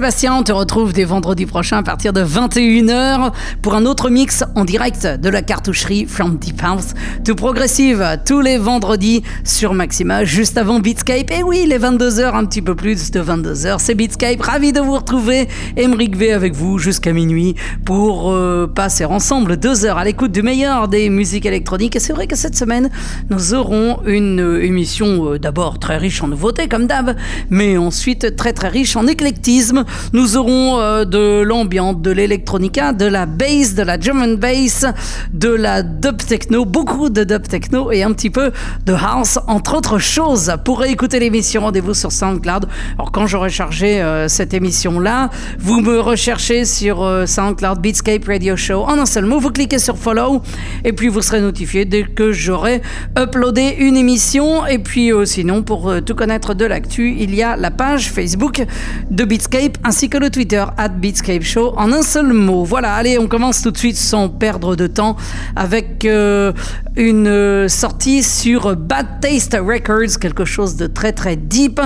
Sebastián. On te retrouve dès vendredi prochain à partir de 21h pour un autre mix en direct de la cartoucherie From Deep House, tout progressive tous les vendredis sur Maxima, juste avant Beatscape. Et oui, les 22h, un petit peu plus de 22h, c'est Beatscape. Ravi de vous retrouver. Emric V avec vous jusqu'à minuit pour euh, passer ensemble deux heures à l'écoute du meilleur des musiques électroniques. Et c'est vrai que cette semaine, nous aurons une euh, émission euh, d'abord très riche en nouveautés comme d'hab, mais ensuite très très riche en éclectisme nous aurons euh, de l'ambiance, de l'électronica, de la bass, de la German bass, de la dub techno, beaucoup de dub techno et un petit peu de house, entre autres choses. Pour écouter l'émission, rendez-vous sur SoundCloud. Alors quand j'aurai chargé euh, cette émission-là, vous me recherchez sur euh, SoundCloud Beatscape Radio Show en un seul mot. Vous cliquez sur Follow et puis vous serez notifié dès que j'aurai uploadé une émission. Et puis sinon, pour tout connaître de l'actu, il y a la page Facebook de Beatscape que le Twitter at Beatscape Show en un seul mot. Voilà, allez, on commence tout de suite sans perdre de temps avec euh, une euh, sortie sur Bad Taste Records, quelque chose de très très deep.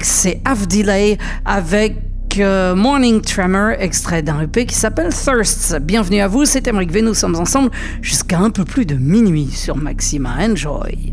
C'est Half Delay avec euh, Morning Tremor, extrait d'un EP qui s'appelle Thirsts. Bienvenue à vous, c'est Emmerich V, nous sommes ensemble jusqu'à un peu plus de minuit sur Maxima. Enjoy!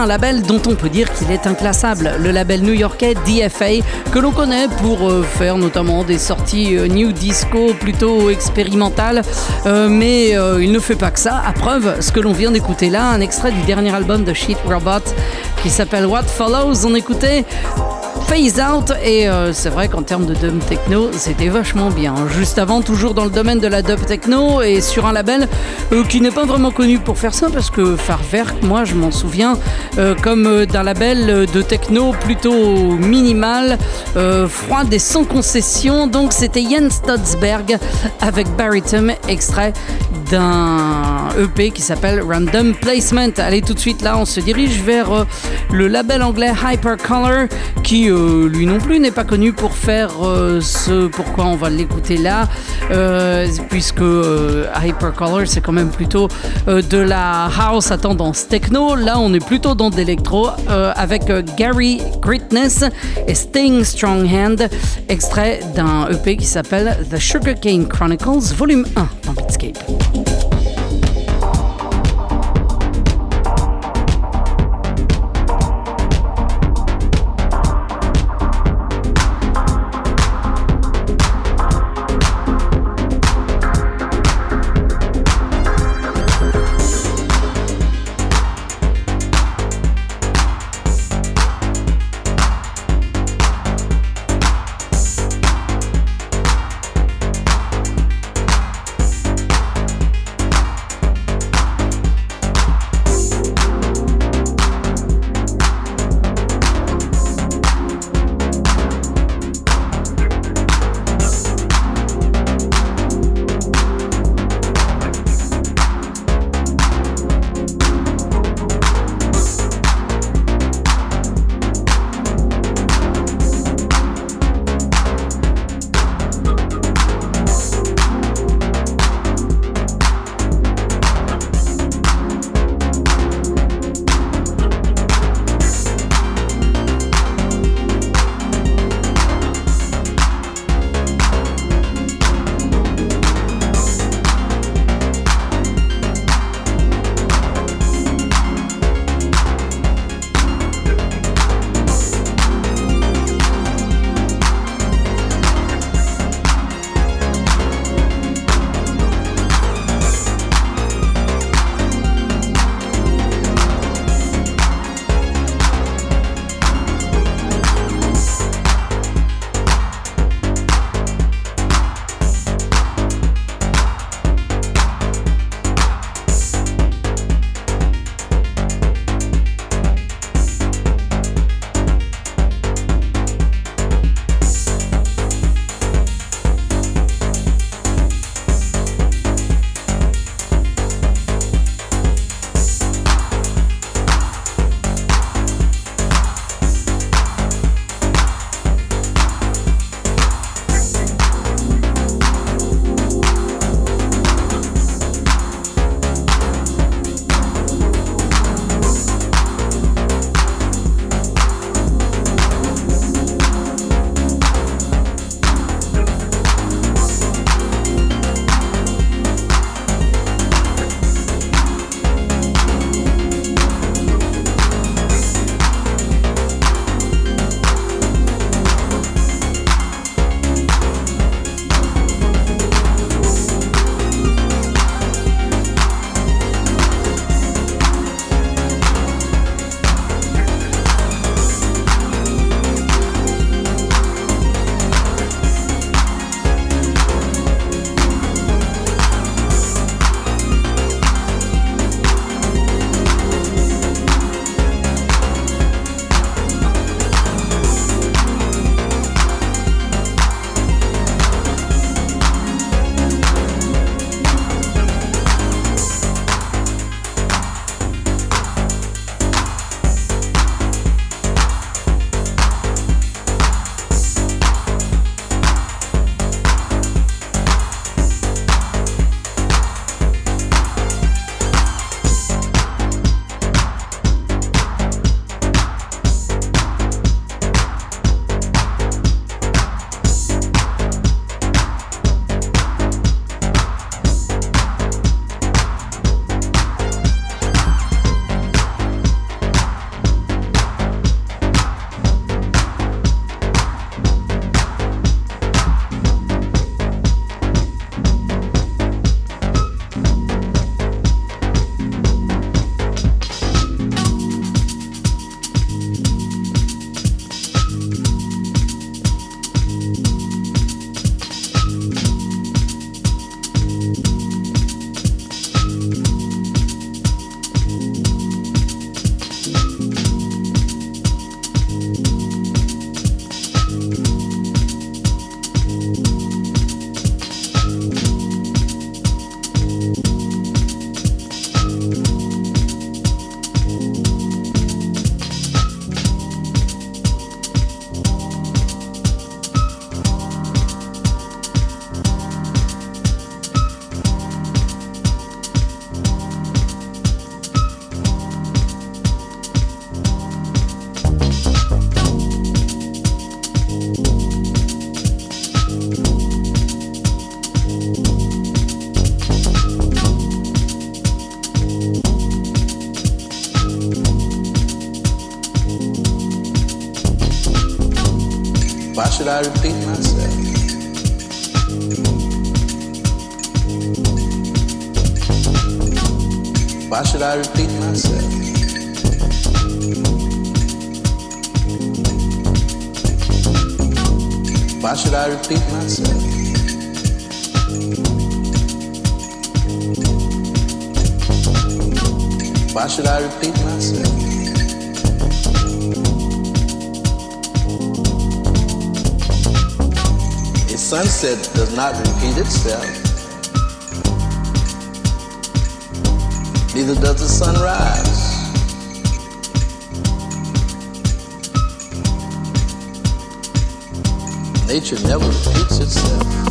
Un label dont on peut dire qu'il est inclassable, le label new-yorkais DFA, que l'on connaît pour euh, faire notamment des sorties euh, new disco plutôt expérimentales, euh, mais il ne fait pas que ça. À preuve, ce que l'on vient d'écouter là, un extrait du dernier album de Shit Robot qui s'appelle What Follows. On écoutait Phase Out et euh, c'est vrai qu'en termes de dub techno c'était vachement bien. Juste avant toujours dans le domaine de la dub techno et sur un label euh, qui n'est pas vraiment connu pour faire ça parce que Farwerk moi je m'en souviens euh, comme d'un label de techno plutôt minimal, froide et sans concession donc c'était Jens Stotsberg avec Baritum extrait d'un EP qui s'appelle Random Placement. Allez tout de suite là on se dirige vers le label anglais Hypercolor qui euh, lui non plus n'est pas connu pour faire euh, ce pourquoi on va l'écouter là, euh, puisque Hypercolor c'est quand même plutôt de la house à tendance techno. Là on est plutôt dans d'électro avec Gary Greatness et Staying Strong Hand, extrait d'un EP qui s'appelle The Sugarcane Chronicles Volume 1 Should I repeat myself? Why should I repeat myself? Why should I repeat myself? A sunset does not repeat itself. Neither does the sun rise. Nature never repeats itself.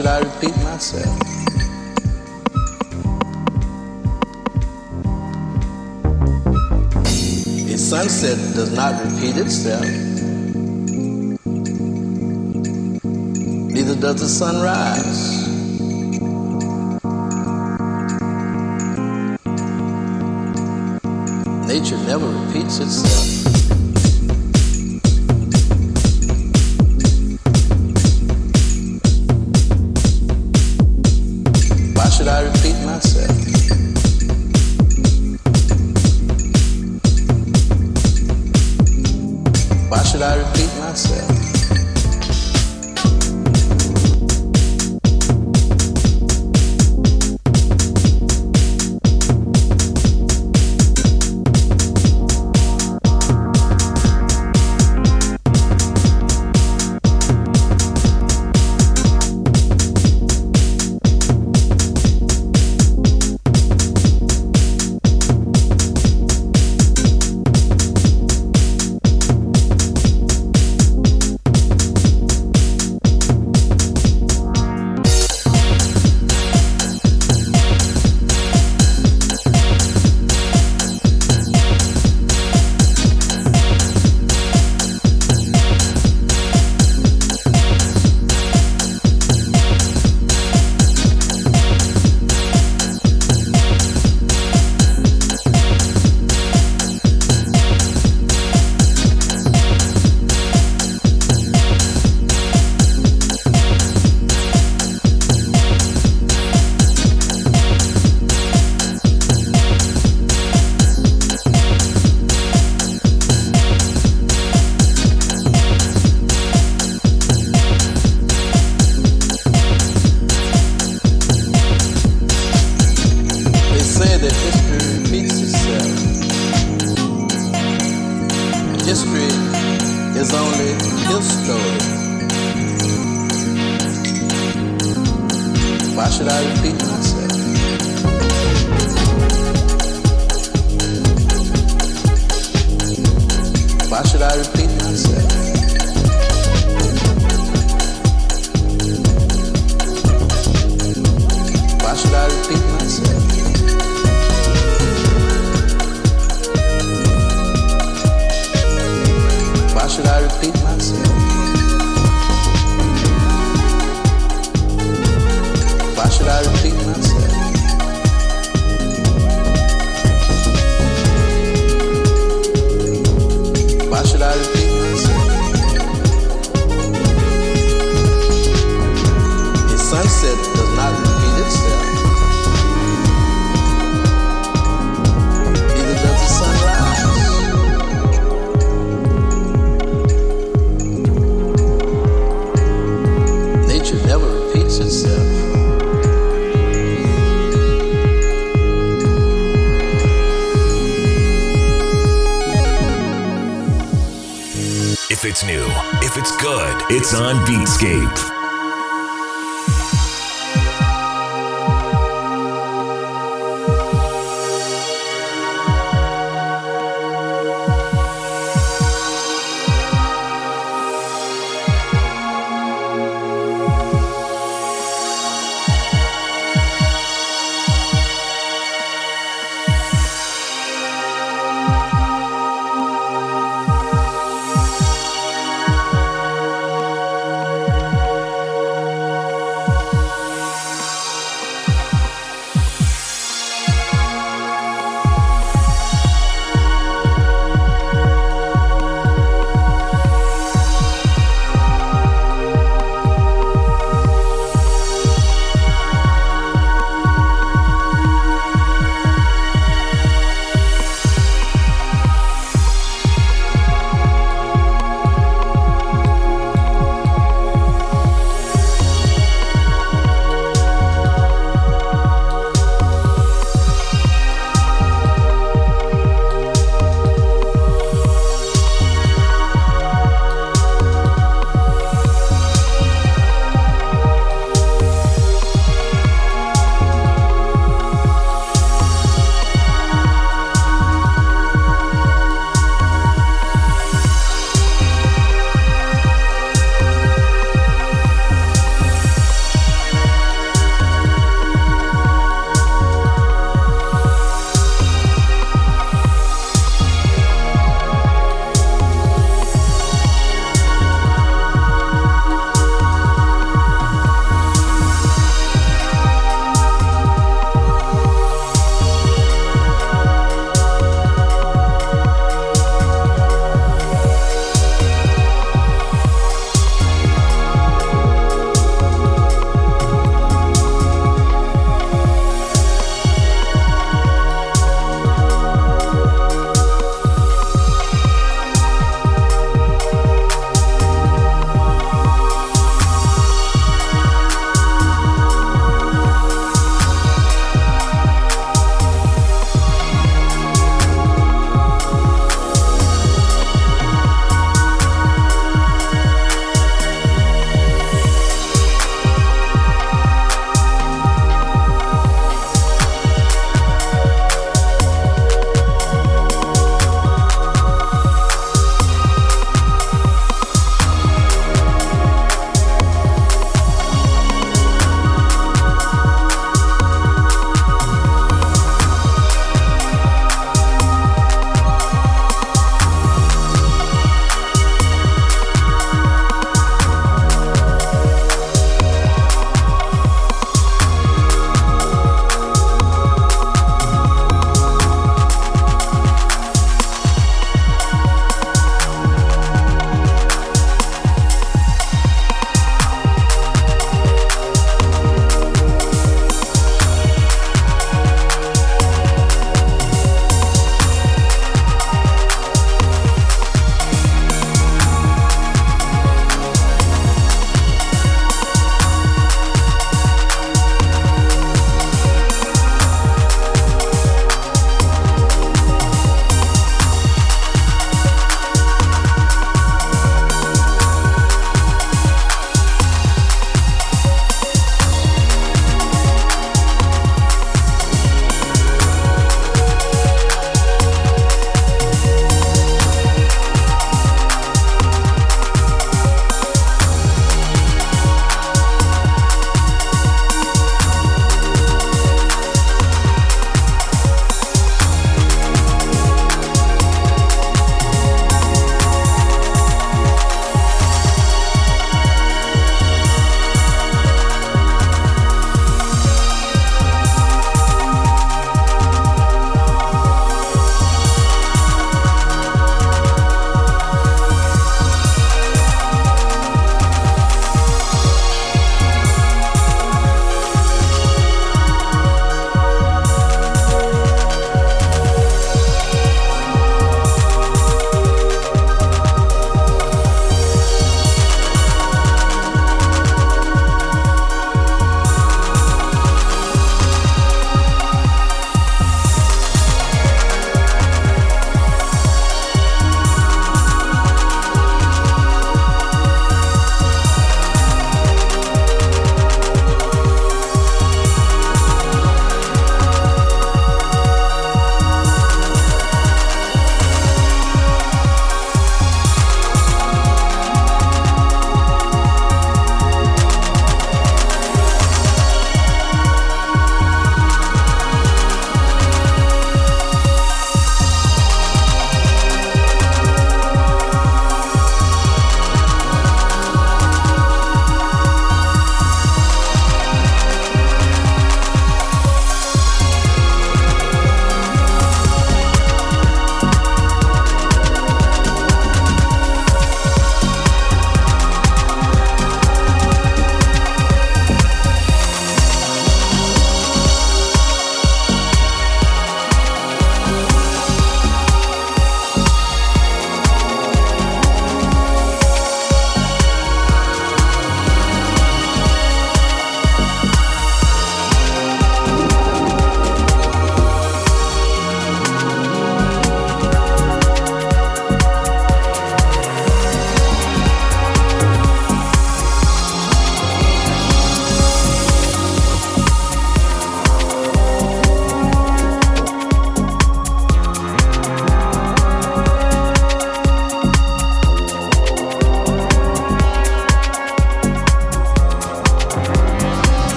Should I repeat myself? A sunset does not repeat itself. Neither does the sunrise. Nature never repeats itself.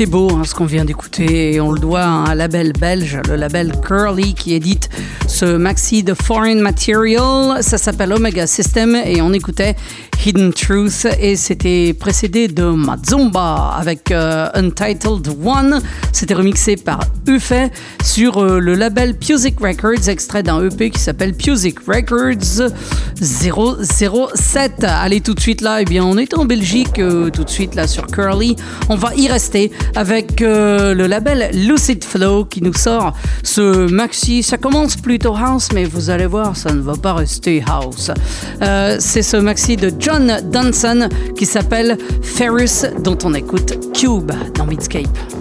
C'était beau hein, ce qu'on vient d'écouter et on le doit à un label belge, le label Curly qui édite ce maxi de Foreign Material. Ça s'appelle Omega System et on écoutait Hidden Truth et c'était précédé de Mazumba avec euh, Untitled One. C'était remixé par Ufe sur euh, le label Music Records, extrait d'un EP qui s'appelle Music Records 007. Allez tout de suite là, et eh bien on est en Belgique euh, tout de suite là sur Curly. On va y rester avec le label Lucid Flow qui nous sort ce maxi. Ça commence plutôt house, mais vous allez voir, ça ne va pas rester house. C'est ce maxi de John Dunson qui s'appelle Ferris dont on écoute Cube dans Midscape.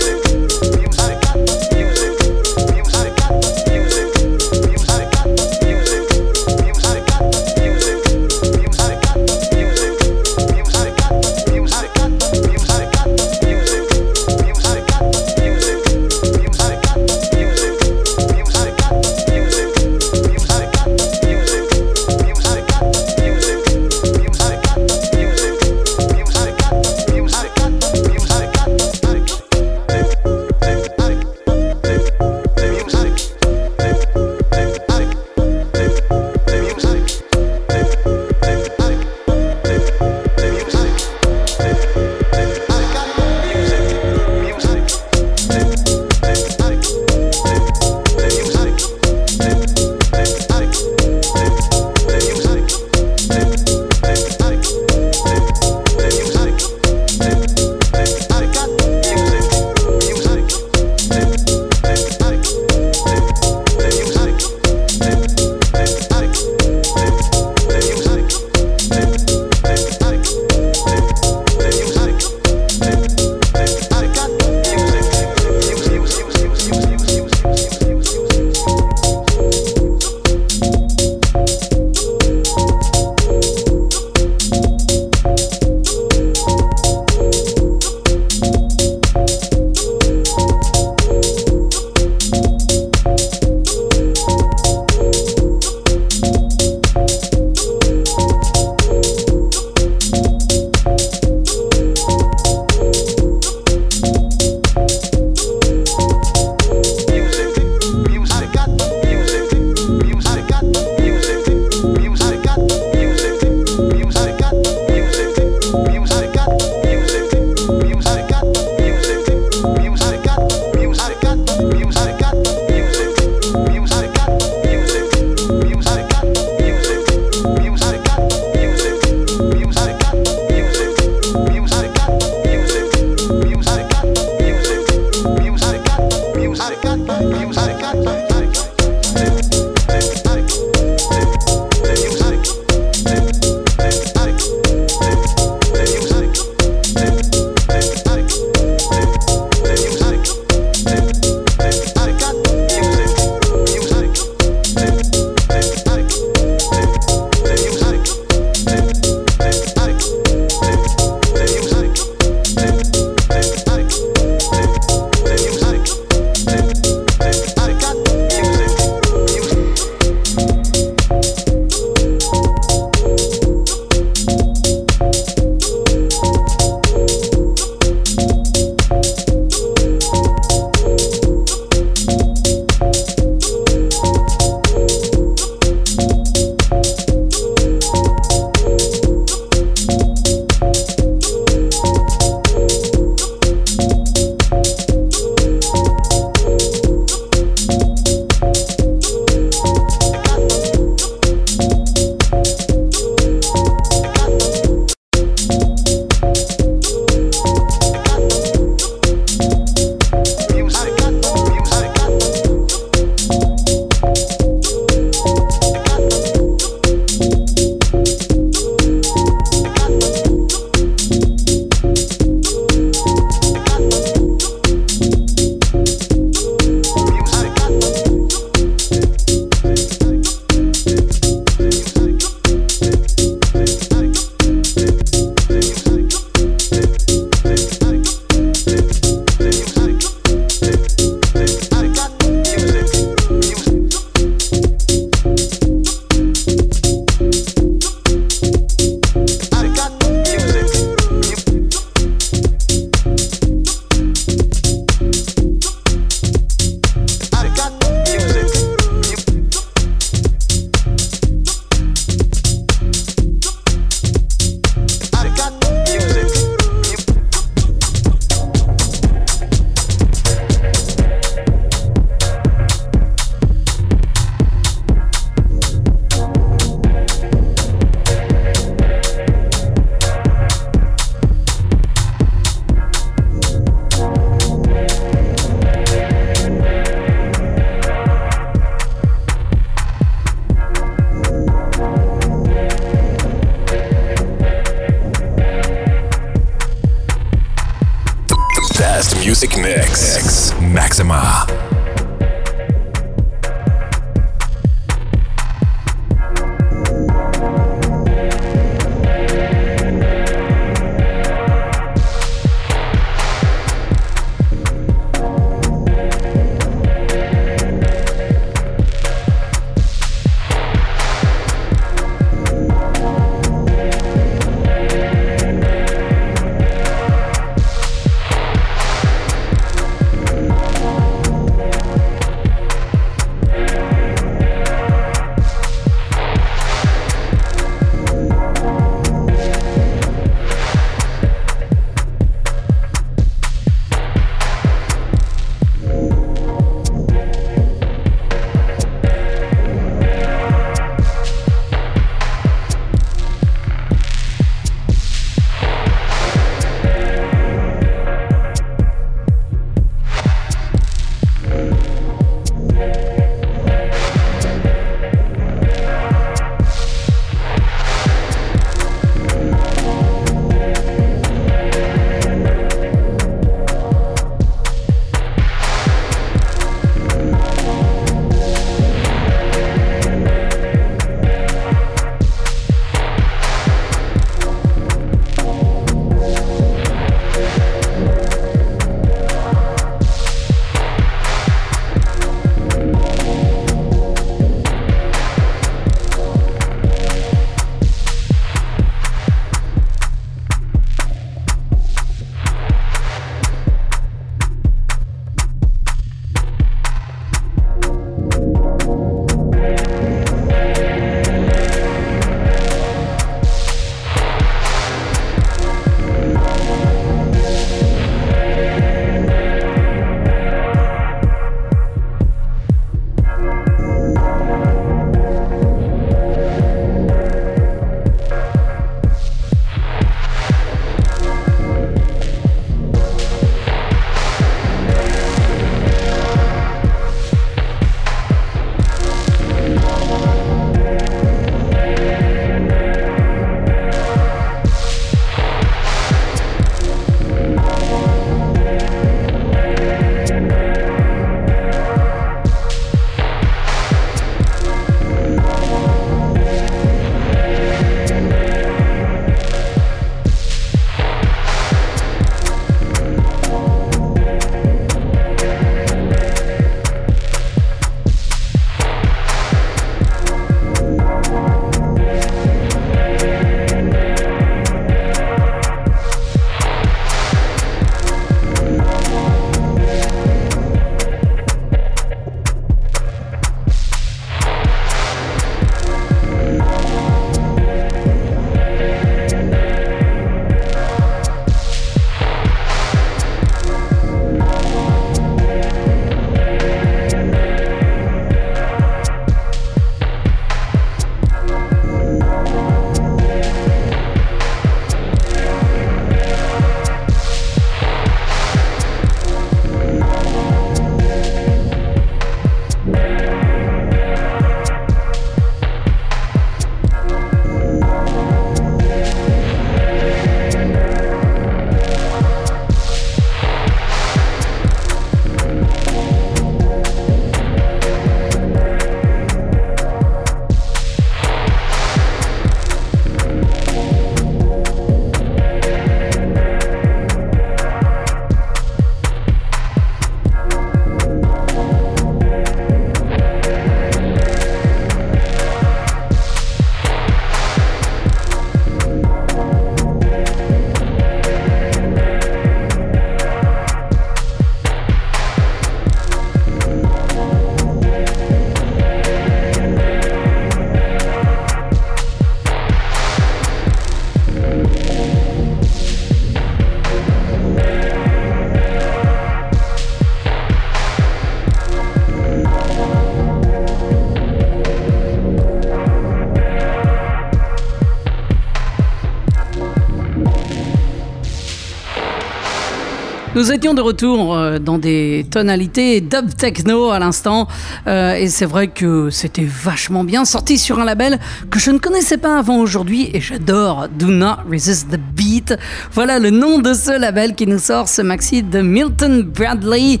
Nous étions de retour euh, dans des tonalités dub techno à l'instant euh, et c'est vrai que c'était vachement bien sorti sur un label que je ne connaissais pas avant aujourd'hui et j'adore Do Not Resist the Beat. Voilà le nom de ce label qui nous sort ce maxi de Milton Bradley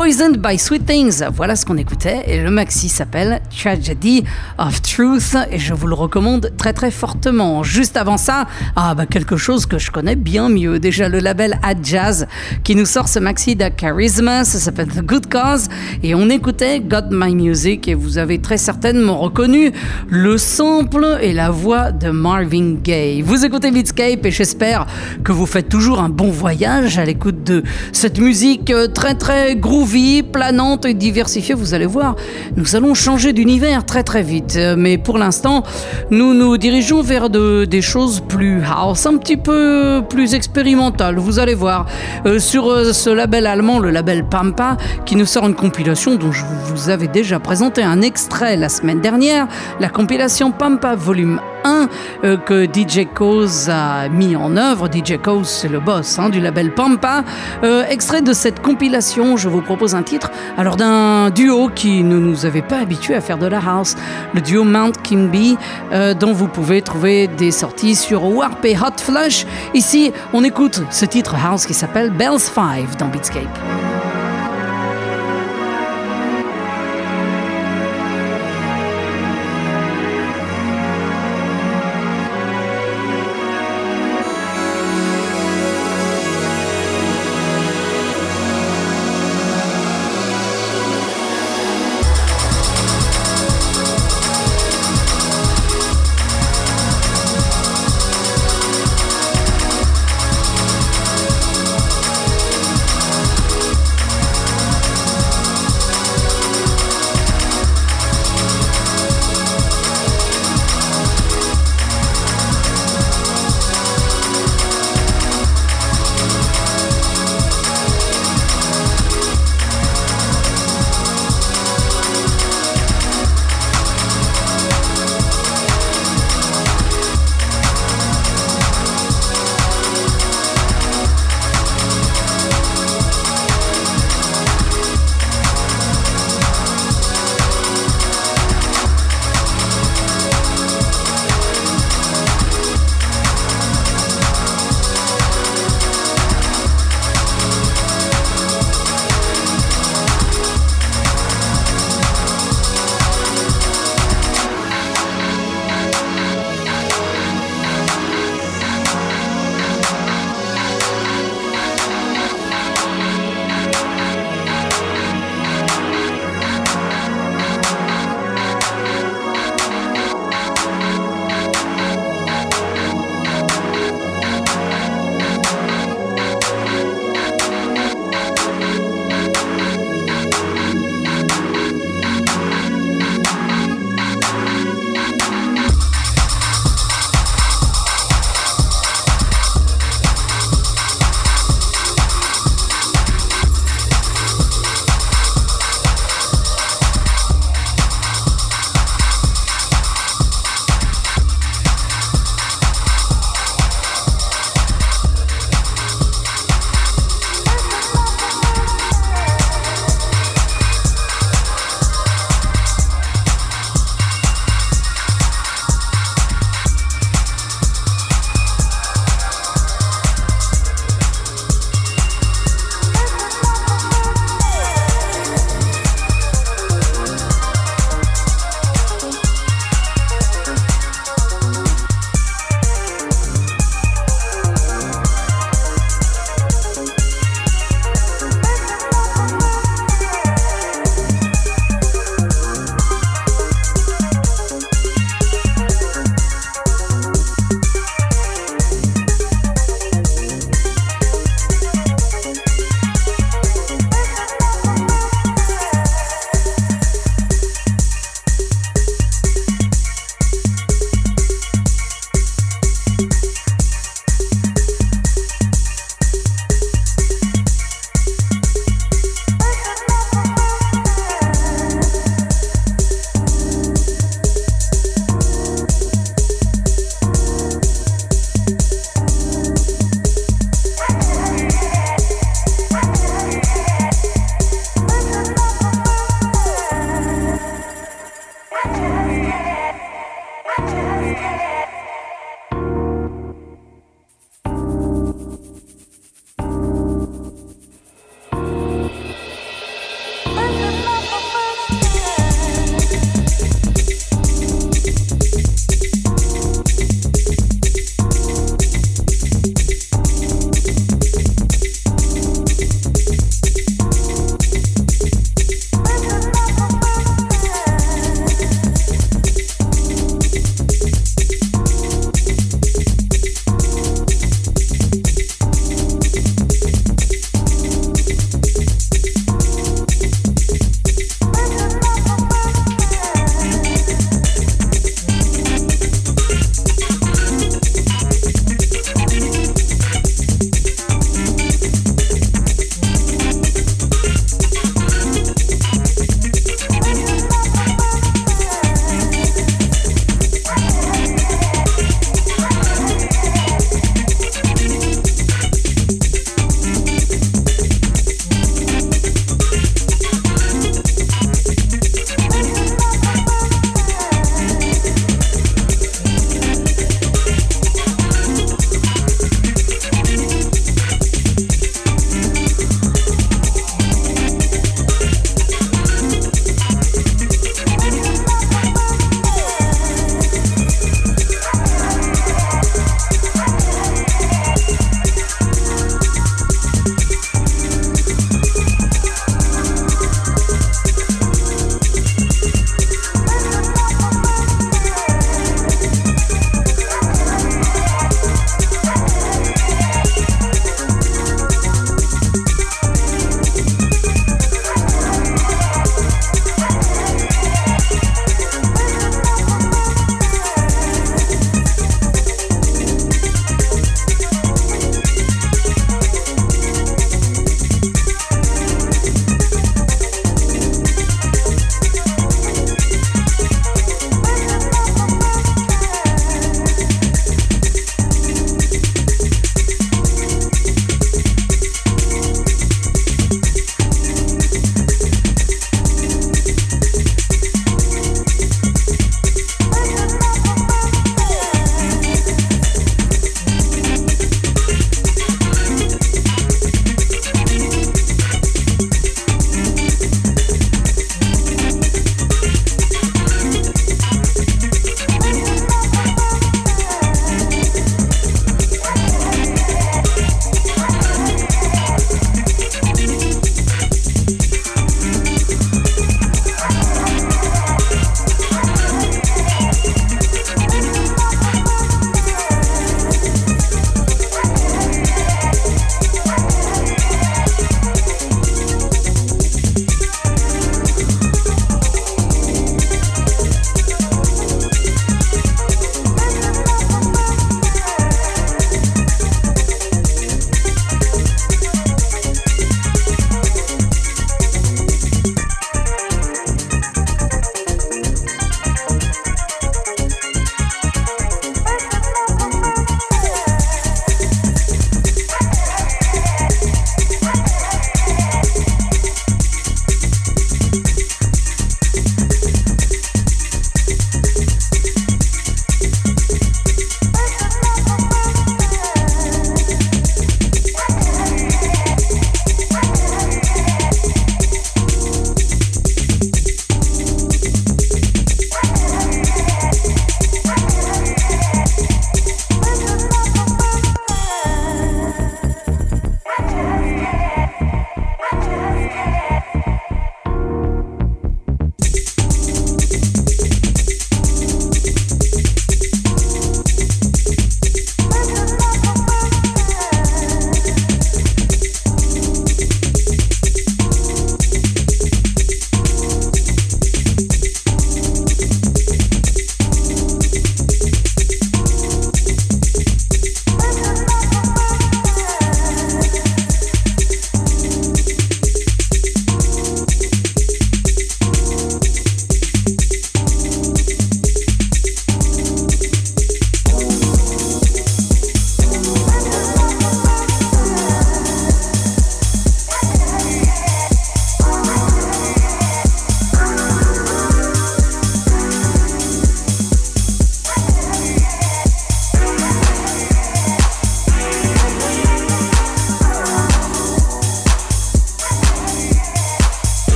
Poisoned by Sweet Things. Voilà ce qu'on écoutait et le maxi s'appelle Tragedy of Truth et je vous le recommande très très fortement. Juste avant ça, ah bah quelque chose que je connais bien mieux. Déjà le label Ad Jazz qui nous sort ce maxi de Charisma, ça s'appelle The Good Cause, et on écoutait Got My Music, et vous avez très certainement reconnu le sample et la voix de Marvin Gaye. Vous écoutez Beatscape, et j'espère que vous faites toujours un bon voyage à l'écoute de cette musique très très planante et diversifiée. Vous allez voir, nous allons changer d'univers très très vite, mais pour l'instant, nous nous dirigeons vers de, des choses plus house, un petit peu plus expérimentales. Vous allez voir. Euh, sur sur euh, ce label allemand, le label Pampa, qui nous sort une compilation dont je vous avais déjà présenté un extrait la semaine dernière, la compilation Pampa Volume 1 euh, que DJ Cause a mis en œuvre. DJ Cause, c'est le boss hein, du label Pampa. Euh, extrait de cette compilation, je vous propose un titre alors d'un duo qui ne nous avait pas habitués à faire de la house, le duo Mount Kimby, dont vous pouvez trouver des sorties sur Warp et Hot Flush. Ici, on écoute ce titre house qui s'appelle Bells 5 dans Beatscape.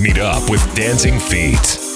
Meet up with dancing feet.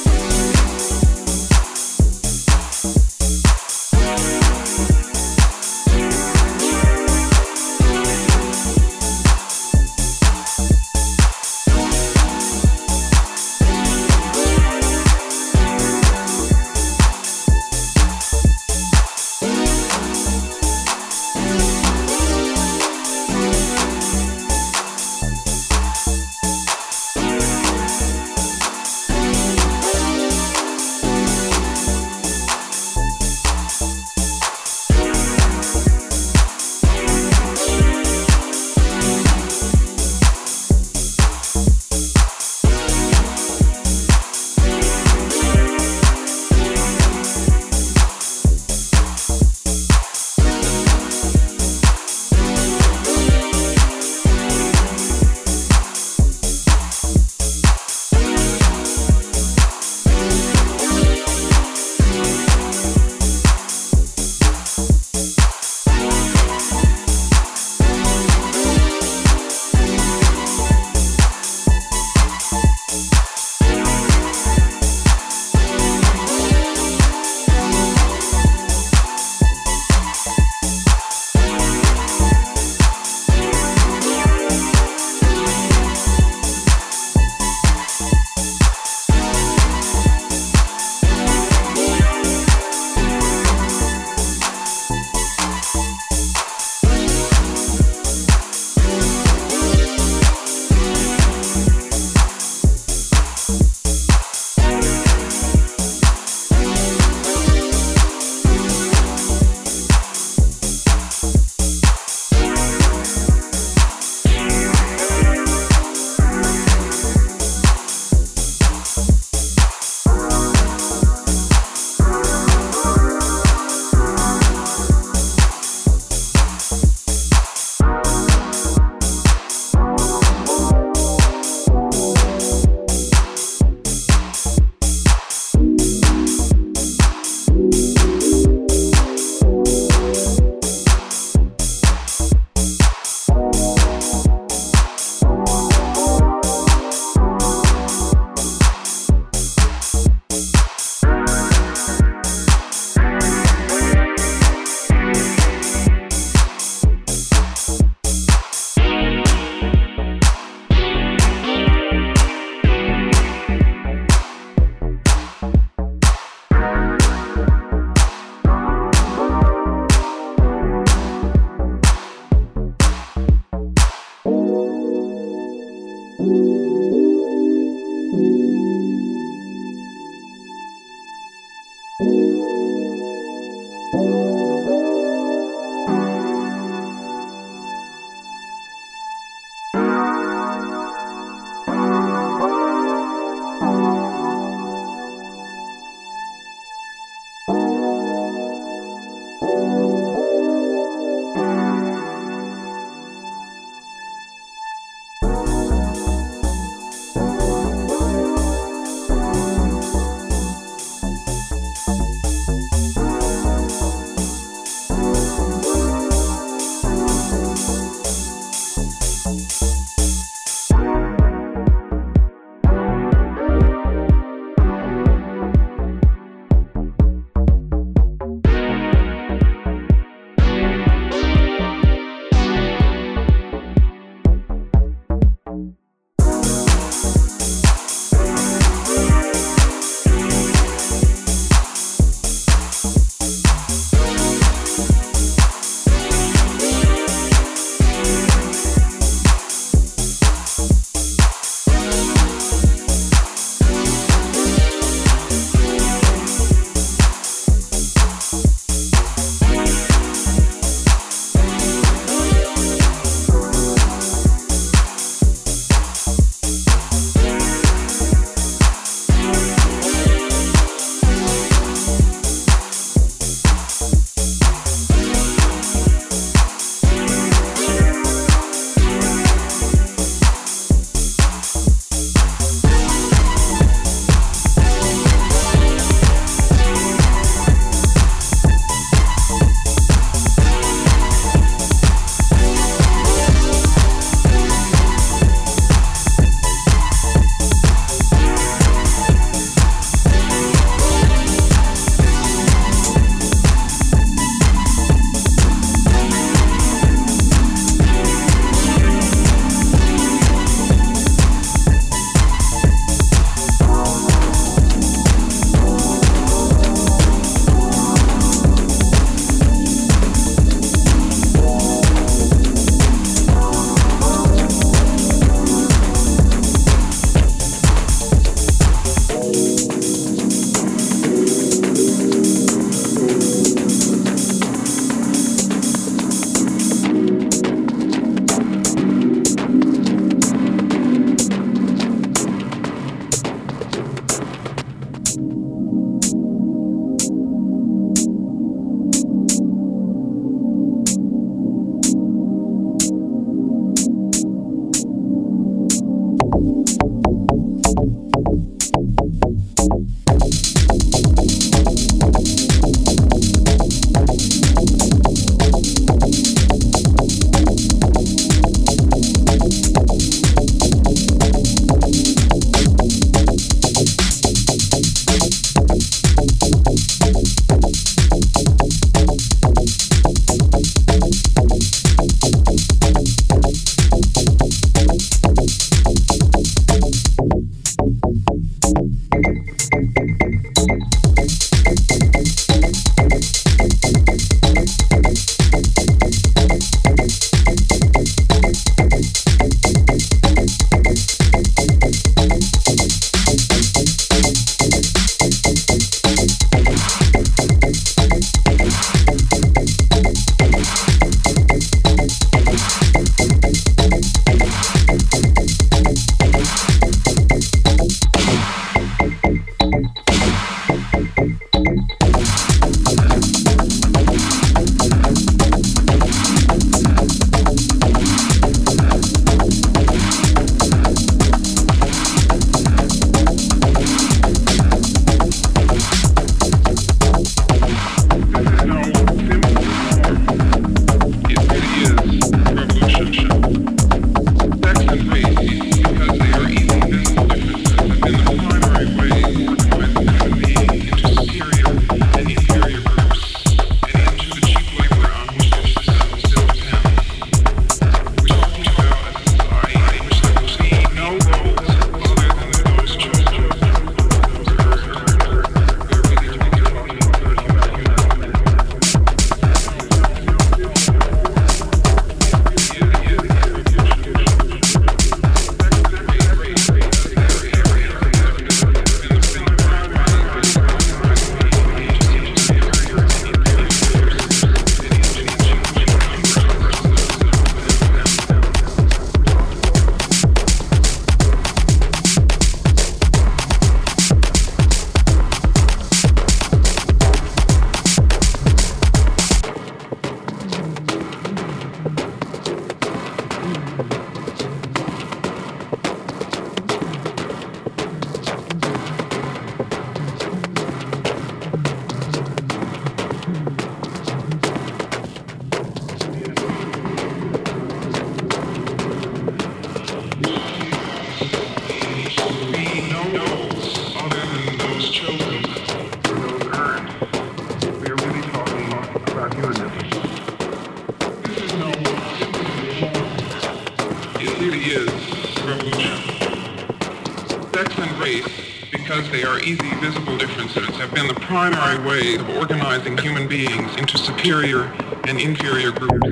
ways of organizing human beings into superior and inferior groups.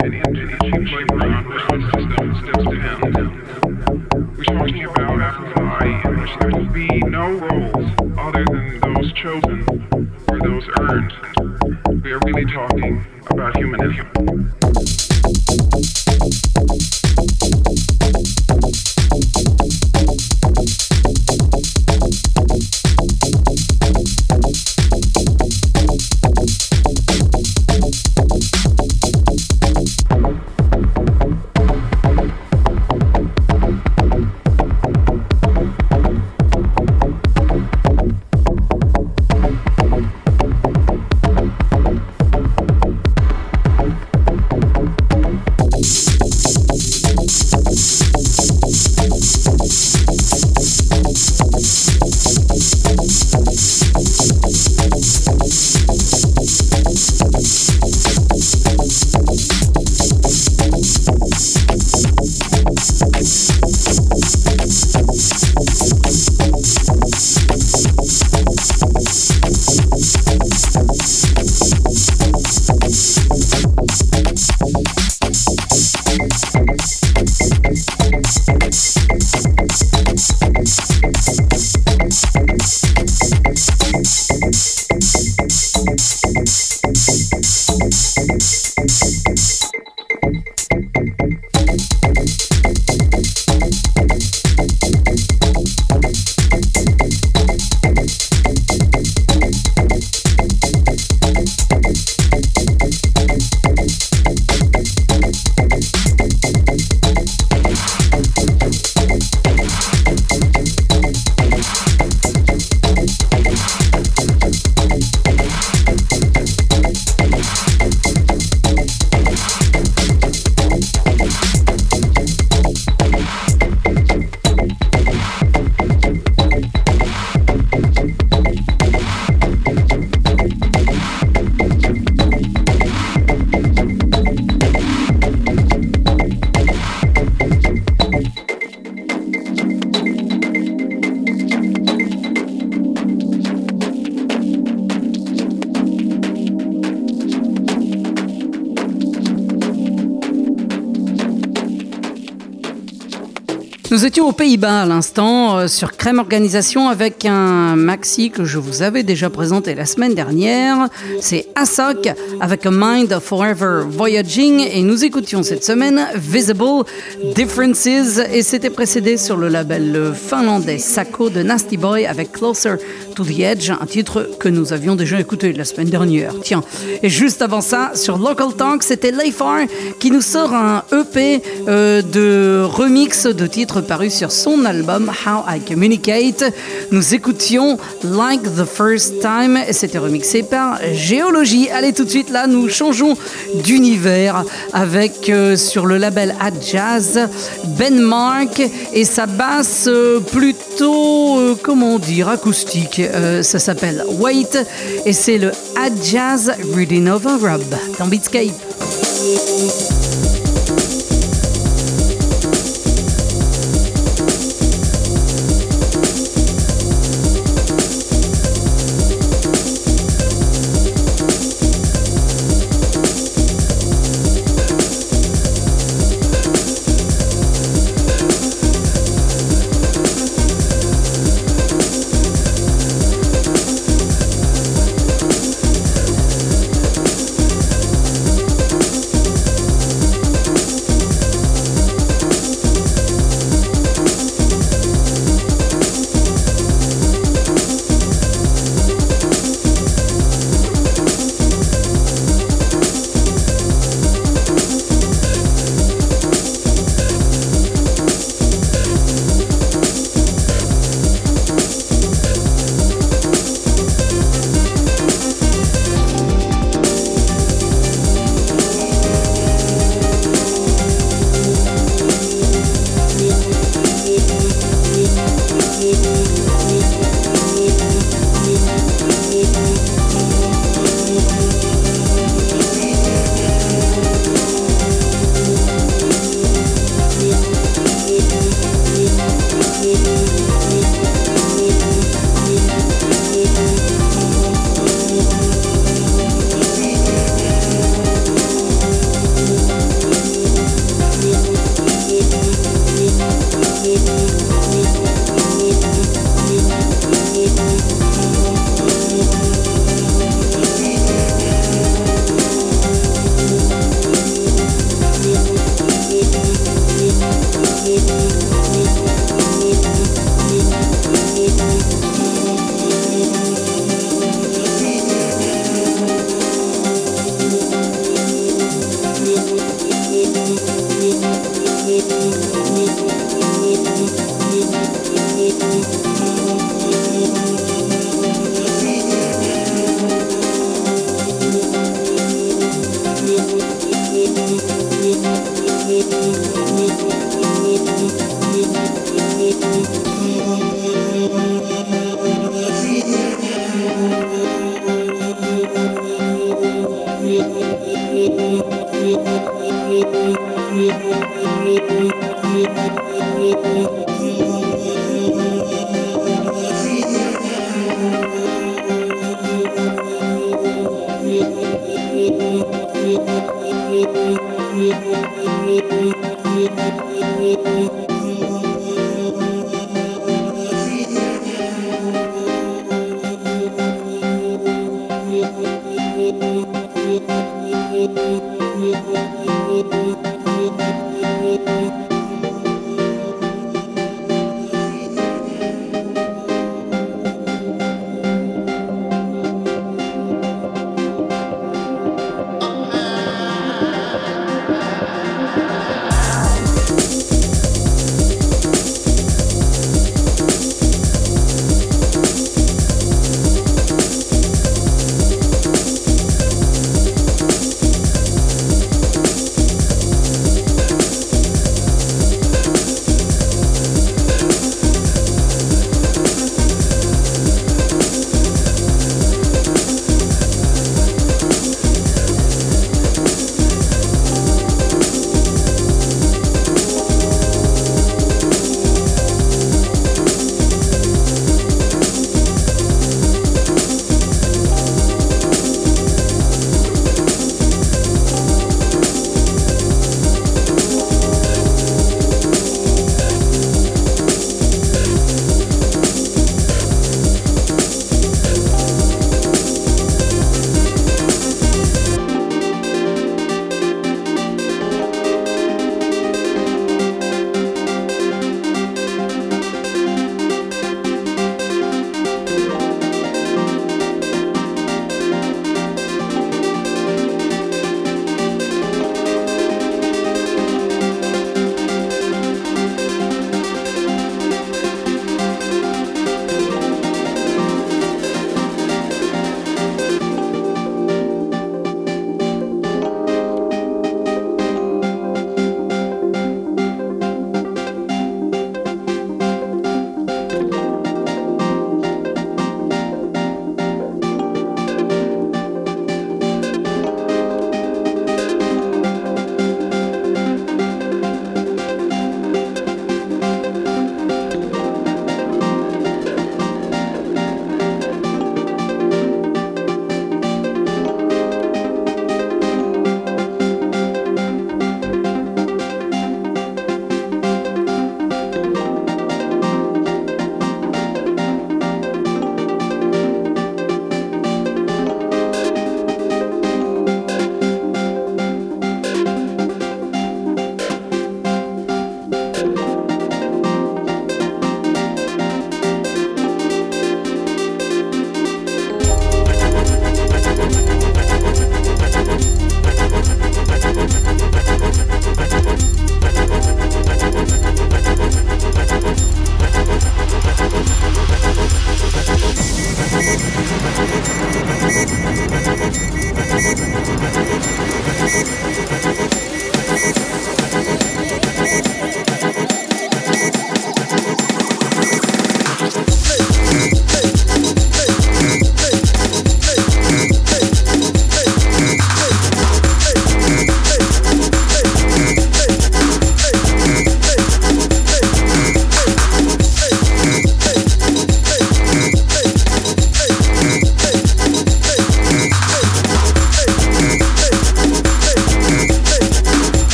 And into Nous étions aux Pays-Bas à l'instant euh, sur Crème Organisation avec un maxi que je vous avais déjà présenté la semaine dernière. C'est Asok avec A Mind Forever Voyaging et nous écoutions cette semaine Visible Differences et c'était précédé sur le label finlandais Sako de Nasty Boy avec Closer to the Edge, un titre que nous avions déjà écouté la semaine dernière. Tiens, et juste avant ça, sur Local Tank, c'était Layfar qui nous sort un EP euh, de remix de titres paru sur son album How I Communicate. Nous écoutions Like the First Time et c'était remixé par Géologie. Allez tout de suite là, nous changeons d'univers avec euh, sur le label Ad Jazz Ben Mark et sa basse euh, plutôt comment dire acoustique. ça s'appelle Wait et c'est le Ad Jazz Reading Over Rub dans Beatscape.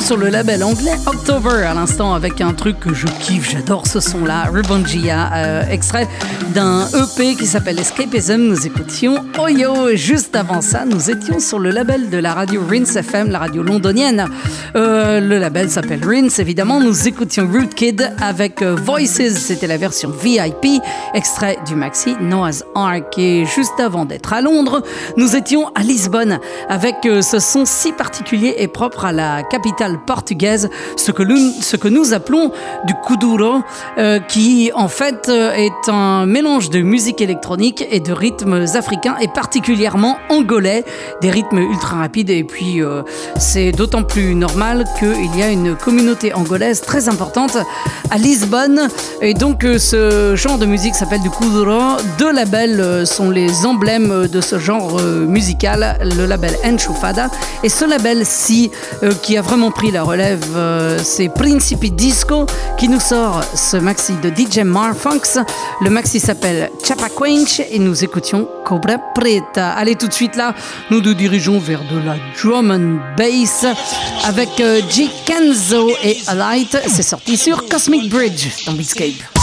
Sur le label anglais October à l'instant avec un truc que je kiffe, j'adore ce son-là, Ribongia, euh, extrait d'un EP qui s'appelle Escapism. Nous écoutions Oyo juste avant ça, nous étions sur le label de la radio Rinse FM, la radio londonienne. Euh, le label s'appelle Rinse, évidemment. Nous écoutions Rootkid avec euh, Voices, c'était la version VIP, extrait du maxi Noah's Ark. Et juste avant d'être à Londres, nous étions à Lisbonne avec ce son si particulier et propre à la capitale portugaise, ce que, nous, appelons du kuduro, euh, qui en fait euh, est un mélange de musique électronique et de rythmes africains et particulièrement angolais, des rythmes ultra rapides. Et puis euh, c'est d'autant plus normal qu'il y a une communauté angolaise très importante à Lisbonne. Et donc ce genre de musique s'appelle du kuduro. Deux labels sont les emblèmes de ce genre musical, le label Enchufada et ce label-ci qui a vraiment pris la relève, euh, c'est Principi Disco qui nous sort ce maxi de DJ Marfunks. Le maxi s'appelle Chapa Quench et nous écoutions Cobra Preta. Allez tout de suite là, nous nous dirigeons vers de la drum and bass avec euh, G. Kenzo et Alight. C'est sorti sur Cosmic Bridge dans Beatscape.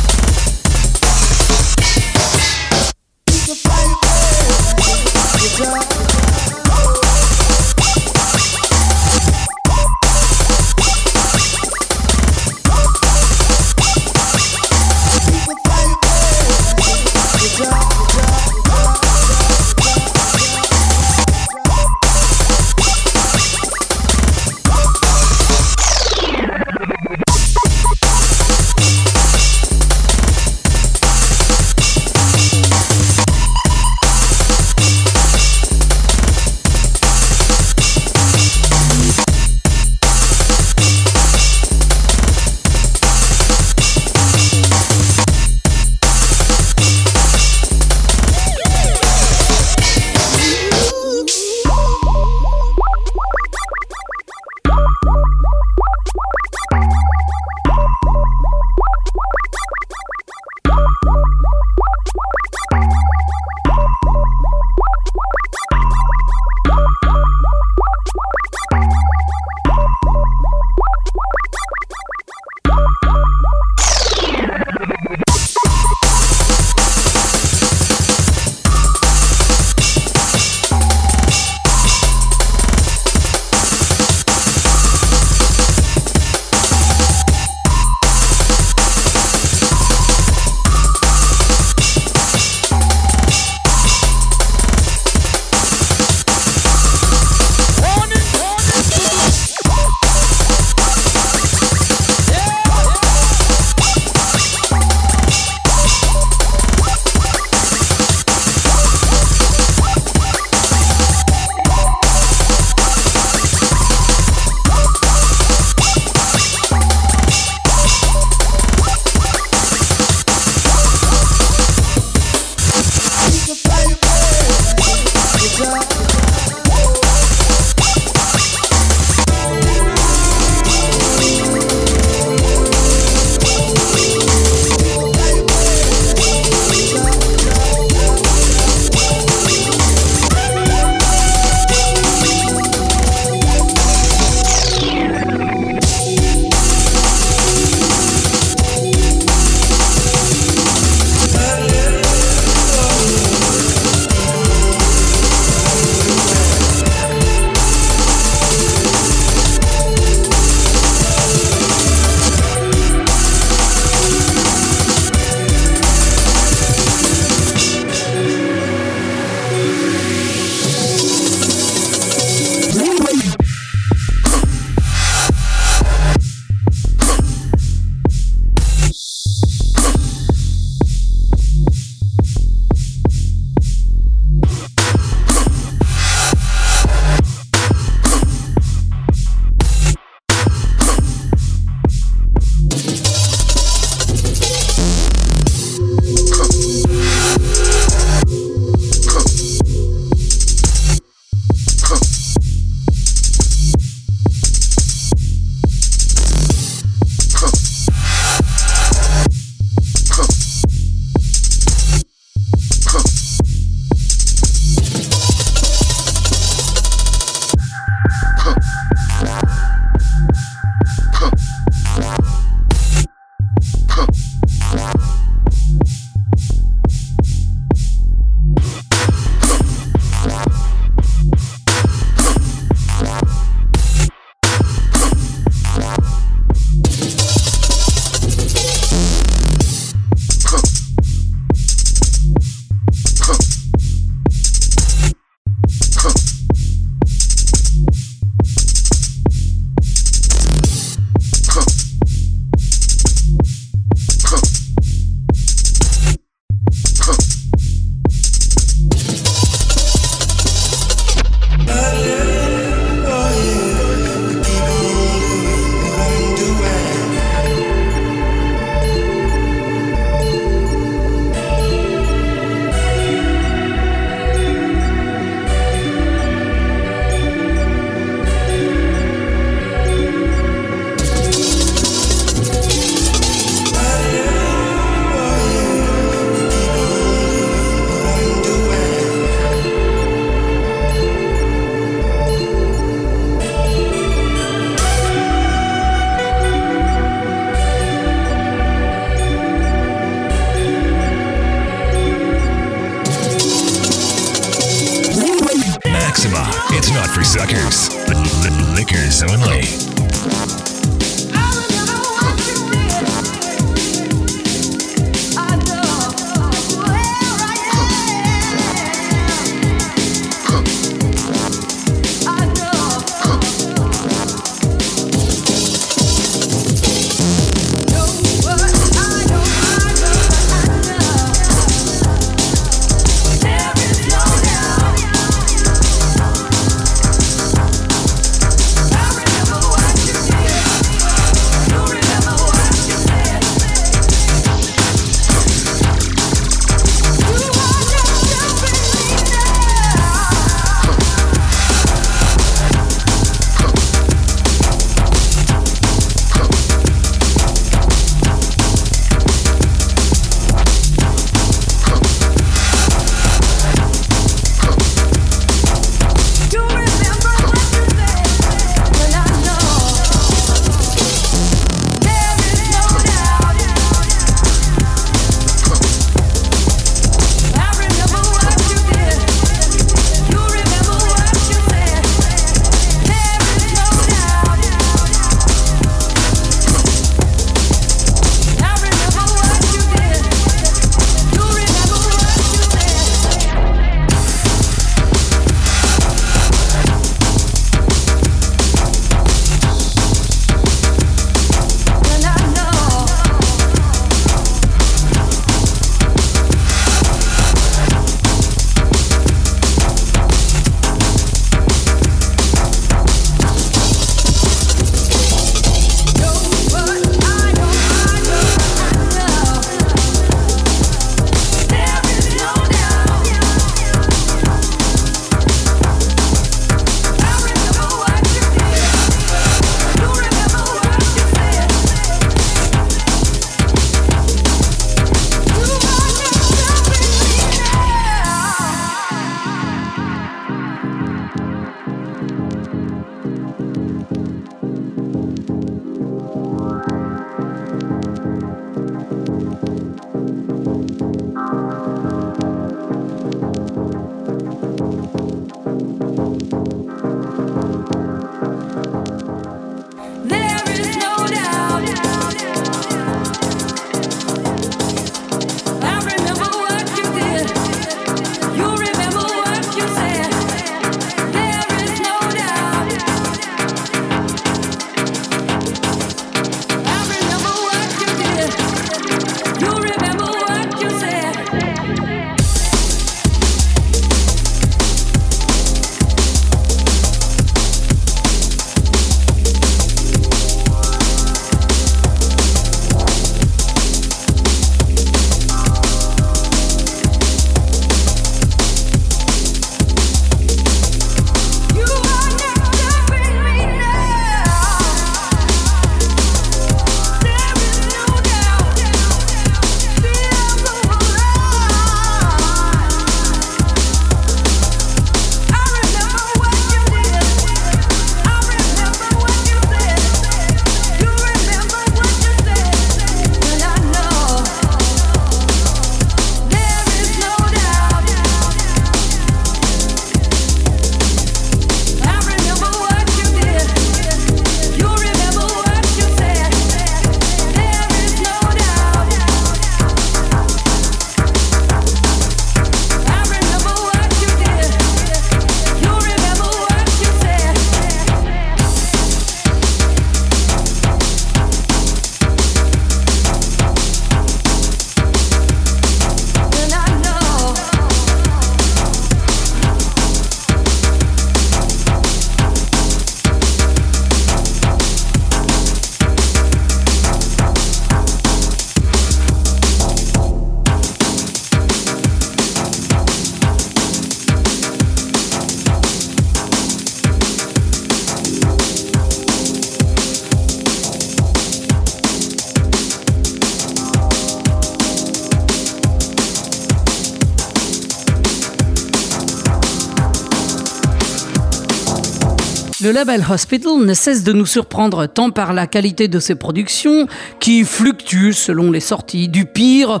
Label Hospital ne cesse de nous surprendre tant par la qualité de ses productions, qui fluctuent selon les sorties, du pire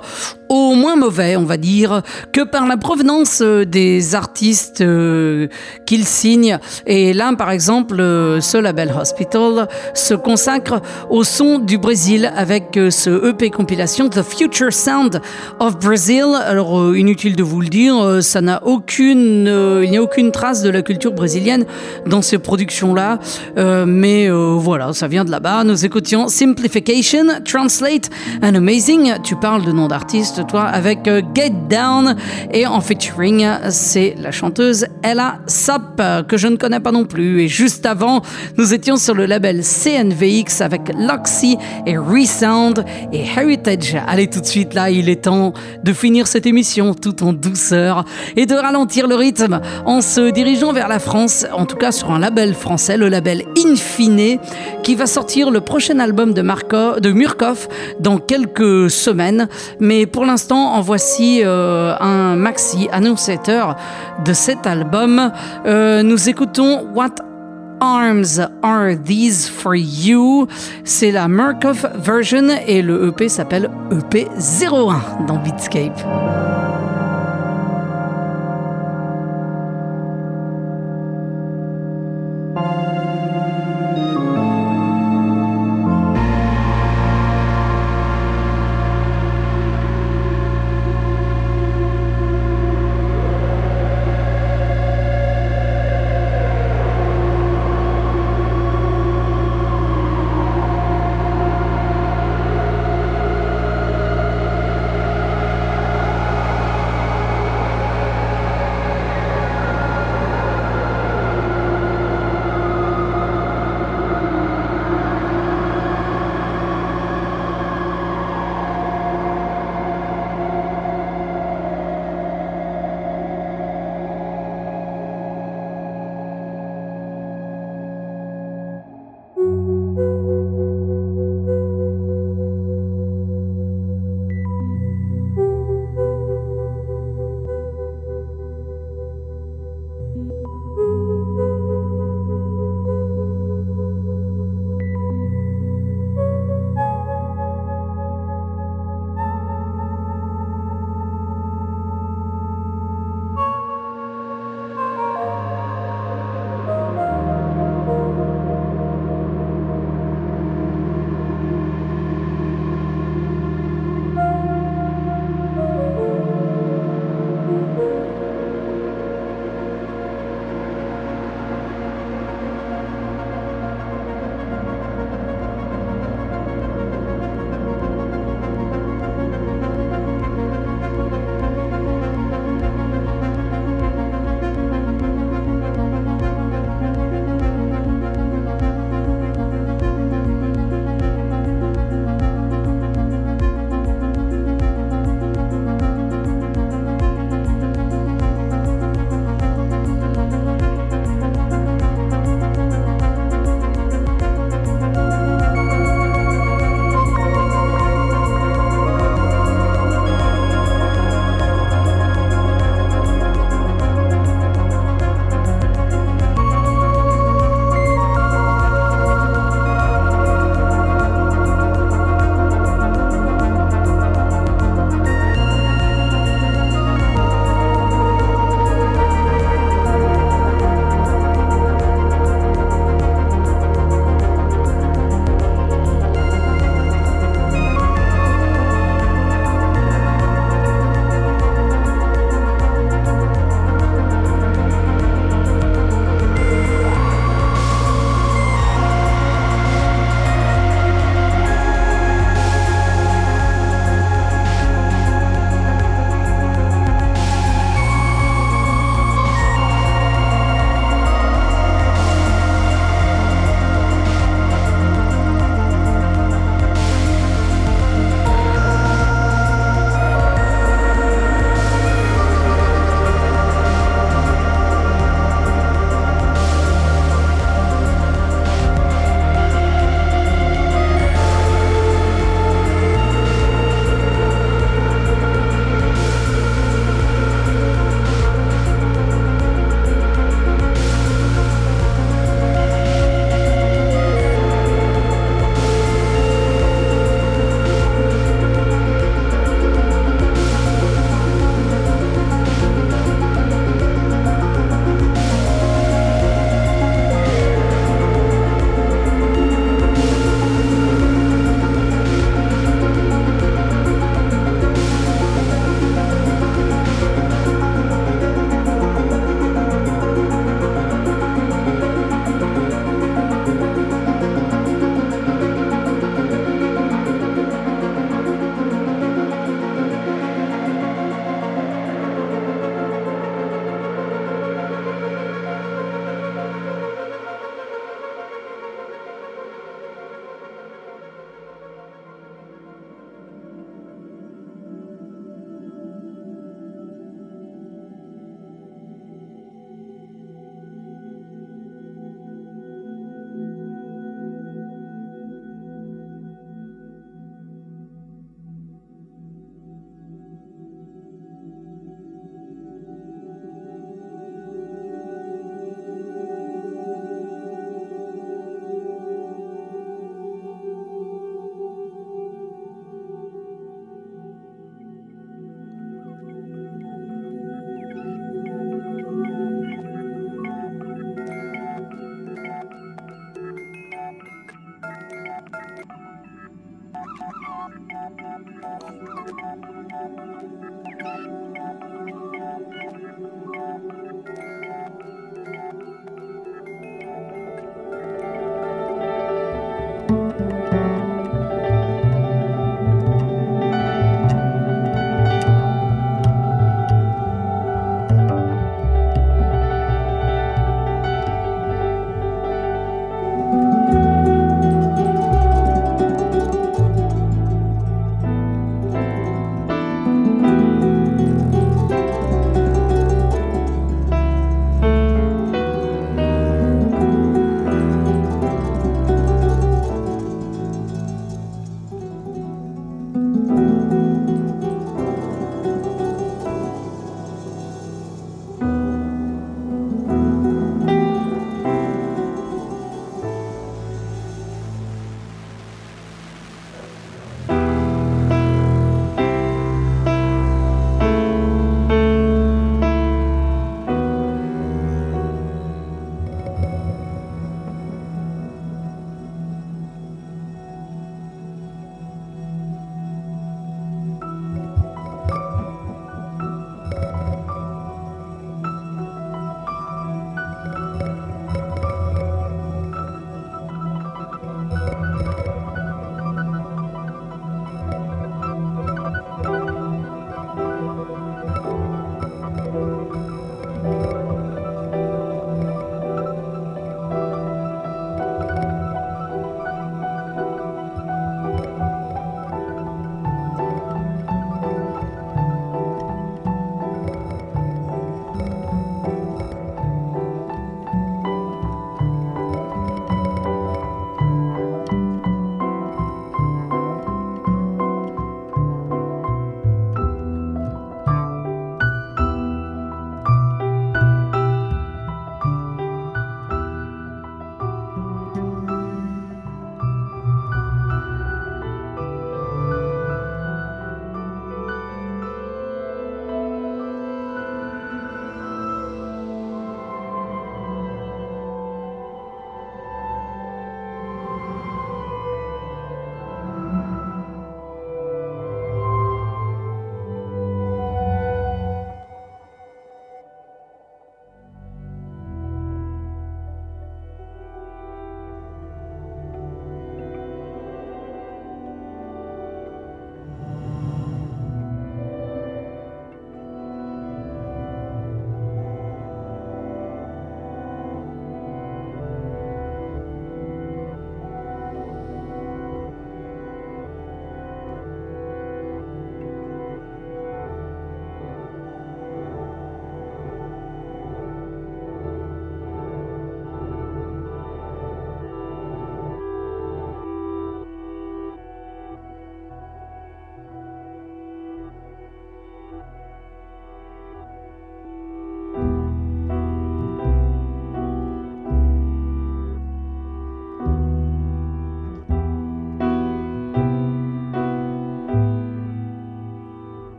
au moins mauvais, on va dire, que par la provenance euh, des artistes euh, qu'il signe. Et là, par exemple, euh, ce label Hospital se consacre au son du Brésil avec ce EP compilation The Future Sound of Brazil. Alors, inutile de vous le dire, il n'y a aucune trace de la culture brésilienne dans ces productions-là. mais voilà, ça vient de là-bas. Nous écoutions Simplification, Translate and Amazing. Tu parles de nom d'artiste toi avec euh, Get Down et en featuring c'est la chanteuse Ella Sap que je ne connais pas non plus et juste avant nous étions sur le label CNVX avec Loxy et Resound et Heritage. Allez tout de suite là il est temps de finir cette émission tout en douceur et de ralentir le rythme en se dirigeant vers la France en tout cas sur un label français le label Infine qui va sortir le prochain album de, Marco, de Murkoff dans quelques semaines mais pour l'instant, en voici euh, un maxi annonciateur de cet album. Euh, nous écoutons What Arms Are These For You? C'est la Murkoff version et le EP s'appelle EP01 dans Beatscape.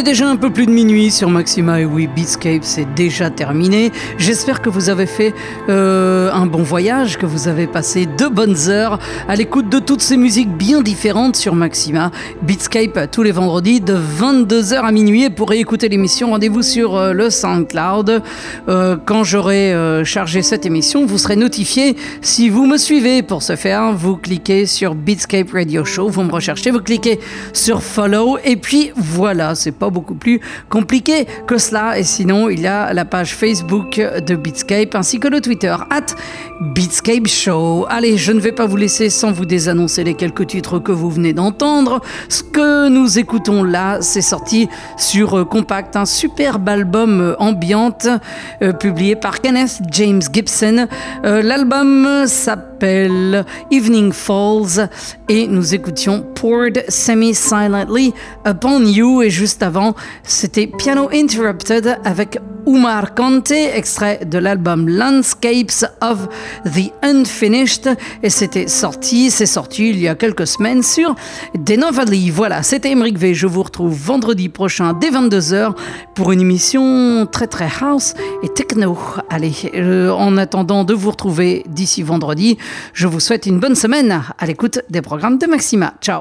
Est déjà un peu plus de minuit sur Maxima et oui, Beatscape c'est déjà terminé. J'espère que vous avez fait euh, un bon voyage, que vous avez passé de bonnes heures à l'écoute de toutes ces musiques bien différentes sur Maxima. Beatscape tous les vendredis de 22h à minuit et pour réécouter l'émission, rendez-vous sur euh, le SoundCloud. Euh, quand j'aurai euh, chargé cette émission, vous serez notifié si vous me suivez. Pour ce faire, vous cliquez sur Beatscape Radio Show, vous me recherchez, vous cliquez sur Follow et puis voilà, c'est pas beaucoup plus compliqué que cela. Et sinon, il y a la page Facebook de Beatscape ainsi que le Twitter at Beatscape Show. Allez, je ne vais pas vous laisser sans vous désannoncer les quelques titres que vous venez d'entendre. Ce que nous écoutons là, c'est sorti sur Compact, un superbe album ambiante euh, publié par Kenneth James Gibson. Euh, L'album s'appelle Evening Falls et nous écoutions Poured Semi-Silently Upon You et juste avant, c'était Piano Interrupted avec Umar Kante, extrait de l'album Landscapes of the Unfinished et c'était sorti, c'est sorti il y a quelques semaines sur Denovali. Voilà, c'était Emric V. Je vous retrouve vendredi prochain dès 22h pour une émission très très house et techno. Allez, euh, en attendant de vous retrouver d'ici vendredi, je vous souhaite une bonne semaine à l'écoute des programmes de Maxima. Ciao